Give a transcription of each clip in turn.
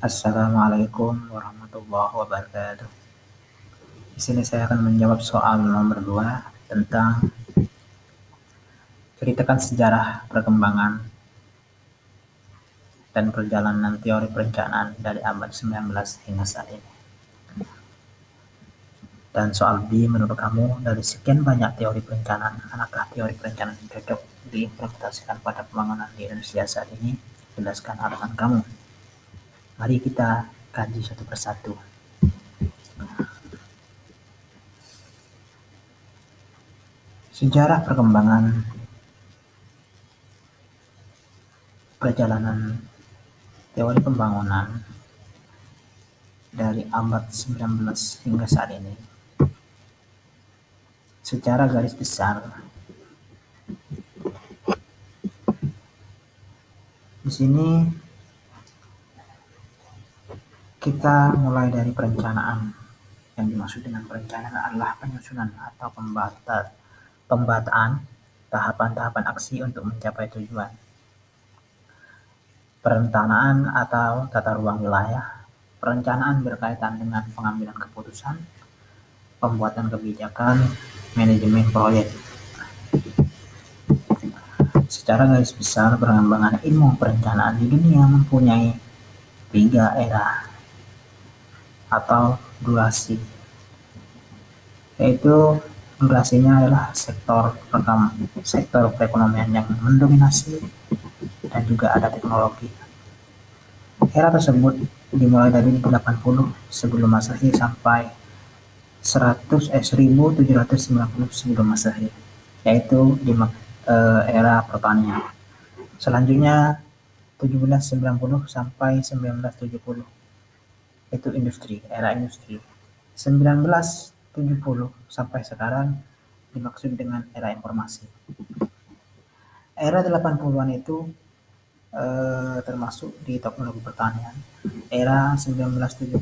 Assalamualaikum warahmatullahi wabarakatuh. Di sini saya akan menjawab soal nomor 2 tentang ceritakan sejarah perkembangan dan perjalanan teori perencanaan dari abad 19 hingga saat ini. Dan soal B menurut kamu dari sekian banyak teori perencanaan, manakah teori perencanaan yang cocok diimplementasikan pada pembangunan di Indonesia saat ini? Jelaskan alasan kamu. Mari kita kaji satu persatu. Sejarah perkembangan perjalanan teori pembangunan dari abad 19 hingga saat ini secara garis besar di sini kita mulai dari perencanaan. Yang dimaksud dengan perencanaan adalah penyusunan atau pembata, pembataan tahapan-tahapan aksi untuk mencapai tujuan. Perencanaan atau tata ruang wilayah. Perencanaan berkaitan dengan pengambilan keputusan, pembuatan kebijakan, manajemen proyek. Secara garis besar, pengembangan ilmu perencanaan di dunia mempunyai tiga era atau durasi. Yaitu durasinya adalah sektor pertama sektor perekonomian yang mendominasi dan juga ada teknologi. Era tersebut dimulai dari 80 sebelum masehi sampai 100 eh 1790 sebelum masehi yaitu di eh, era pertanian. Selanjutnya 1790 sampai 1970 itu industri, era industri. 1970 sampai sekarang dimaksud dengan era informasi. Era 80-an itu eh, termasuk di teknologi pertanian. Era 1970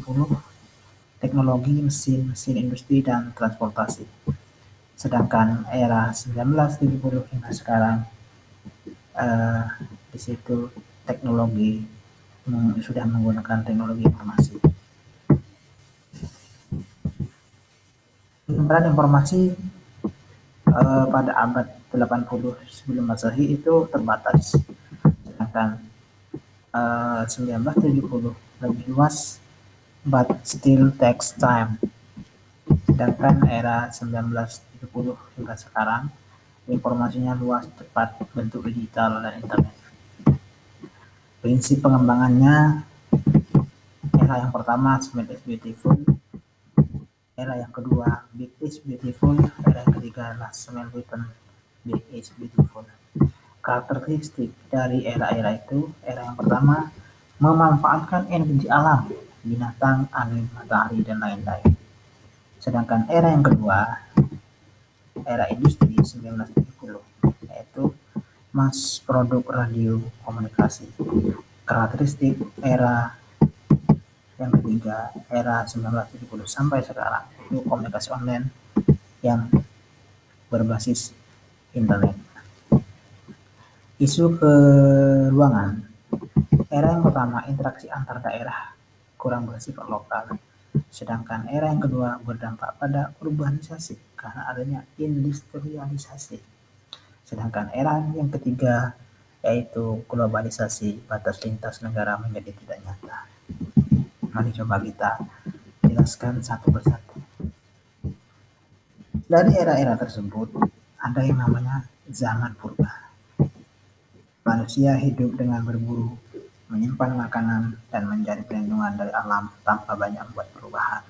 teknologi mesin, mesin industri dan transportasi. Sedangkan era 1970 hingga sekarang eh, di situ teknologi sudah menggunakan teknologi informasi. Penyebaran informasi uh, pada abad 80 sebelum masehi itu terbatas. Sedangkan uh, 1970 lebih luas but still takes time. Sedangkan era 1970 hingga sekarang informasinya luas cepat bentuk digital dan internet. Prinsip pengembangannya era yang pertama smart beautiful era yang kedua big is beautiful. Era yang ketiga adalah smell written big is beautiful. Karakteristik dari era-era itu era yang pertama memanfaatkan energi alam binatang angin matahari dan lain-lain. Sedangkan era yang kedua era industri 1970 yaitu mass produk radio komunikasi. Karakteristik era yang ketiga era 1970 sampai sekarang itu komunikasi online yang berbasis internet. Isu ke ruangan era yang pertama interaksi antar daerah kurang bersifat lokal. Sedangkan era yang kedua berdampak pada urbanisasi karena adanya industrialisasi. Sedangkan era yang ketiga yaitu globalisasi batas lintas negara menjadi tidak nyata Mari coba kita jelaskan satu persatu. Dari era-era tersebut, ada yang namanya zaman purba. Manusia hidup dengan berburu, menyimpan makanan, dan mencari perlindungan dari alam tanpa banyak membuat perubahan.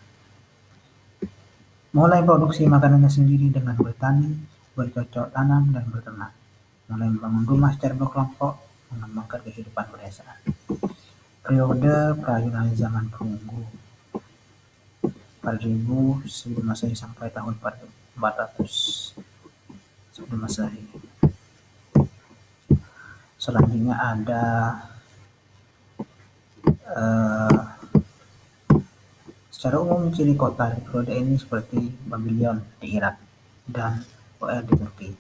Mulai produksi makanannya sendiri dengan bertani, bercocok tanam, dan berternak. Mulai membangun rumah secara berkelompok, mengembangkan kehidupan pedesaan periode perayaan zaman perunggu. Pada ribu sebelum masehi sampai tahun 400 sebelum masehi. Selanjutnya ada uh, secara umum ciri kota di periode ini seperti Babylon di Irak dan OR di Turki.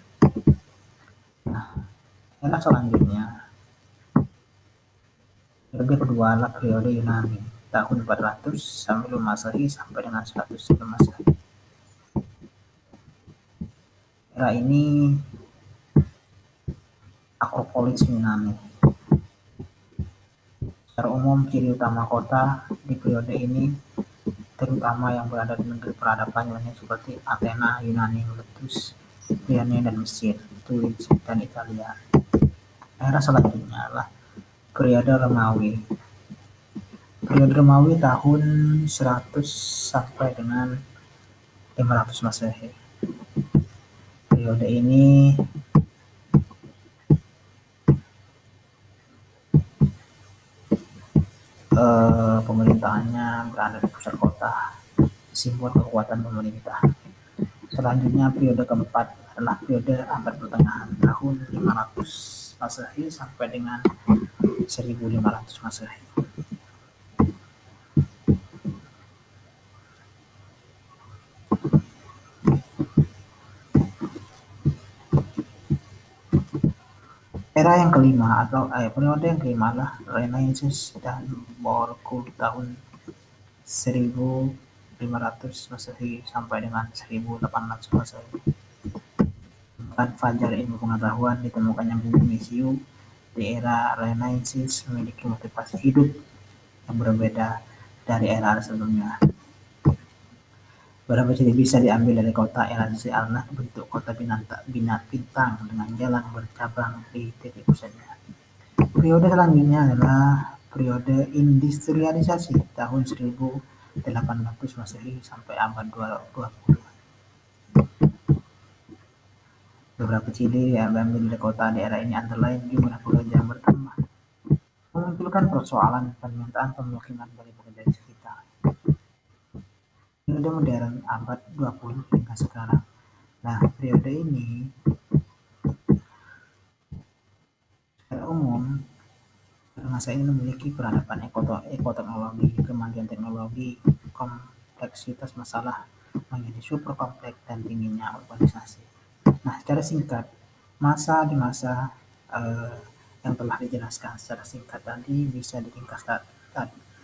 Nah era selanjutnya Periode kedua adalah periode Yunani, tahun 400 sampai Masehi sampai dengan 100 sebelum Masehi. Era ini Akropolis Yunani. Secara umum, ciri utama kota di periode ini terutama yang berada di negeri peradaban Yunani seperti Athena, Yunani, Miletus, Yunani, dan Mesir, Tunis, dan Italia. Era selanjutnya adalah periode Romawi. Periode Romawi tahun 100 sampai dengan 500 Masehi. Periode ini eh, pemerintahannya berada di pusat kota, simbol kekuatan pemerintah. Selanjutnya periode keempat adalah periode abad pertengahan tahun 500 Masehi sampai dengan 1500 Masehi. Era yang kelima atau eh, periode yang kelima adalah Renaissance dan Baroque tahun 1500 Masehi sampai dengan 1800 Masehi. Kan fajar ilmu pengetahuan ditemukannya bumi misiu di era Renaissance memiliki motivasi hidup yang berbeda dari era sebelumnya. Beberapa ciri bisa diambil dari kota Elansi adalah bentuk kota binata, binat bintang dengan jalan bercabang di titik pusatnya. Periode selanjutnya adalah periode industrialisasi tahun 1800 Masehi sampai abad 20. Beberapa ciri yang diambil dari kota di era ini antara lain jumlah pekerja yang bertambah, memunculkan persoalan permintaan pemukiman dari pekerja sekitar periode modern abad 20 hingga sekarang. Nah, periode ini secara umum masa ini memiliki peradaban ekoteknologi, kemajuan teknologi, kompleksitas masalah menjadi super kompleks dan tingginya urbanisasi. Nah, secara singkat, masa di masa eh, yang telah dijelaskan secara singkat tadi bisa diringkas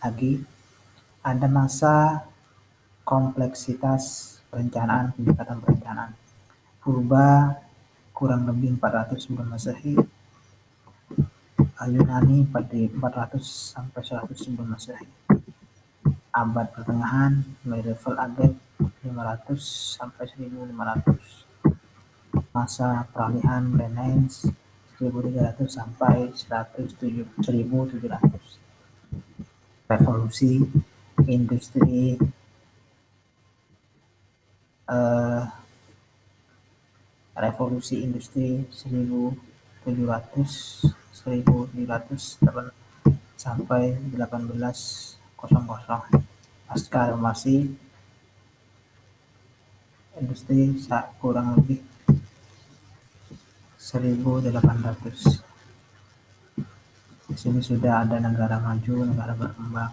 lagi. Ada masa kompleksitas perencanaan pendekatan perencanaan. Purba kurang lebih 400 sebelum masehi. Yunani 400 sampai 100 sebelum masehi. Abad pertengahan medieval abad 500 sampai 1500 masa peralihan Renaissance 1300 sampai 1700 revolusi industri uh, revolusi industri 1700 1700 sampai 1800 pasca reformasi industri kurang lebih 1800 di sini sudah ada negara maju negara berkembang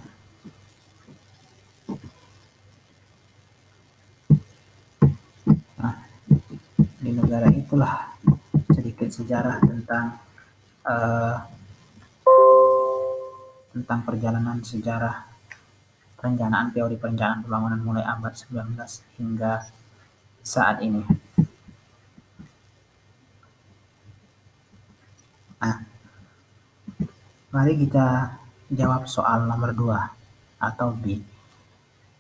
di negara itulah sedikit sejarah tentang uh, tentang perjalanan sejarah perencanaan teori perencanaan pembangunan mulai abad 19 hingga saat ini. Mari kita jawab soal nomor 2 atau B.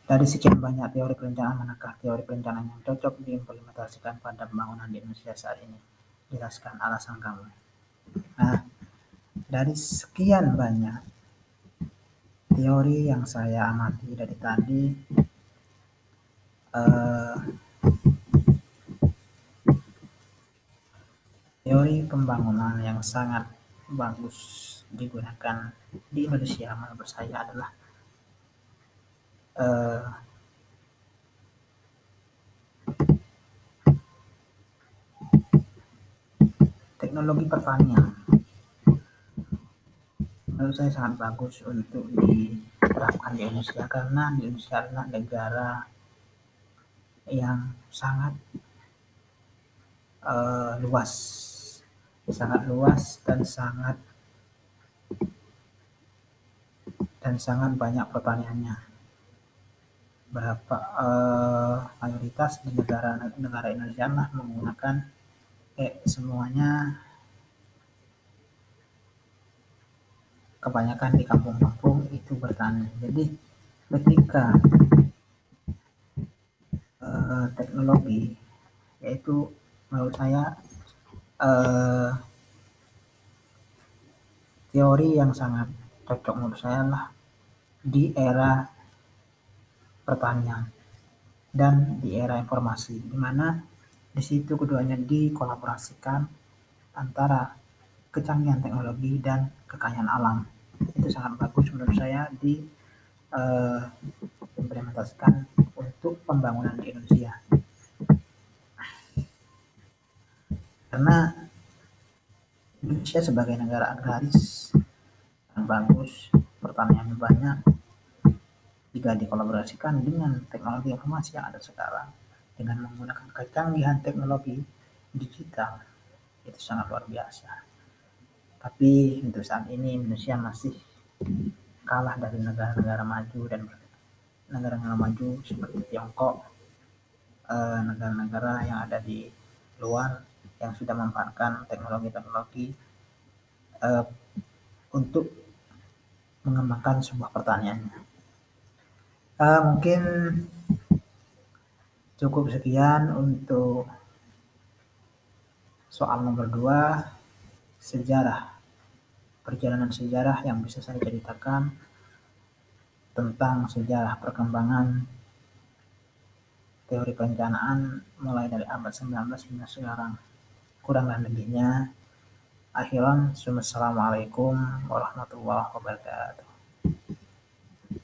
Dari sekian banyak teori perencanaan, manakah teori perencanaan yang cocok diimplementasikan pada pembangunan di Indonesia saat ini? Jelaskan alasan kamu. Nah, dari sekian banyak teori yang saya amati dari tadi, eh, teori pembangunan yang sangat bagus digunakan di Indonesia menurut saya adalah uh, teknologi pertanian. Menurut saya sangat bagus untuk diterapkan di Indonesia karena di Indonesia adalah negara yang sangat uh, luas sangat luas dan sangat dan sangat banyak pertanyaannya. Berapa eh, mayoritas di negara negara Indonesia lah menggunakan eh semuanya kebanyakan di kampung-kampung itu bertani. Jadi ketika uh, teknologi yaitu menurut saya uh, teori yang sangat cocok menurut saya lah di era pertanian dan di era informasi di mana di situ keduanya dikolaborasikan antara kecanggihan teknologi dan kekayaan alam. Itu sangat bagus menurut saya di uh, implementasikan untuk pembangunan di Indonesia karena Indonesia sebagai negara agraris yang bagus pertaniannya banyak jika dikolaborasikan dengan teknologi informasi yang ada sekarang dengan menggunakan kecanggihan teknologi digital itu sangat luar biasa. Tapi untuk saat ini Indonesia masih kalah dari negara-negara maju dan negara-negara maju seperti Tiongkok, eh, negara-negara yang ada di luar yang sudah memanfaatkan teknologi-teknologi eh, untuk mengembangkan sebuah pertanian. Uh, mungkin cukup sekian untuk soal nomor dua sejarah perjalanan sejarah yang bisa saya ceritakan tentang sejarah perkembangan teori perencanaan mulai dari abad 19 hingga sekarang. Kurang dan lebihnya, akhiran, Assalamualaikum warahmatullahi wabarakatuh.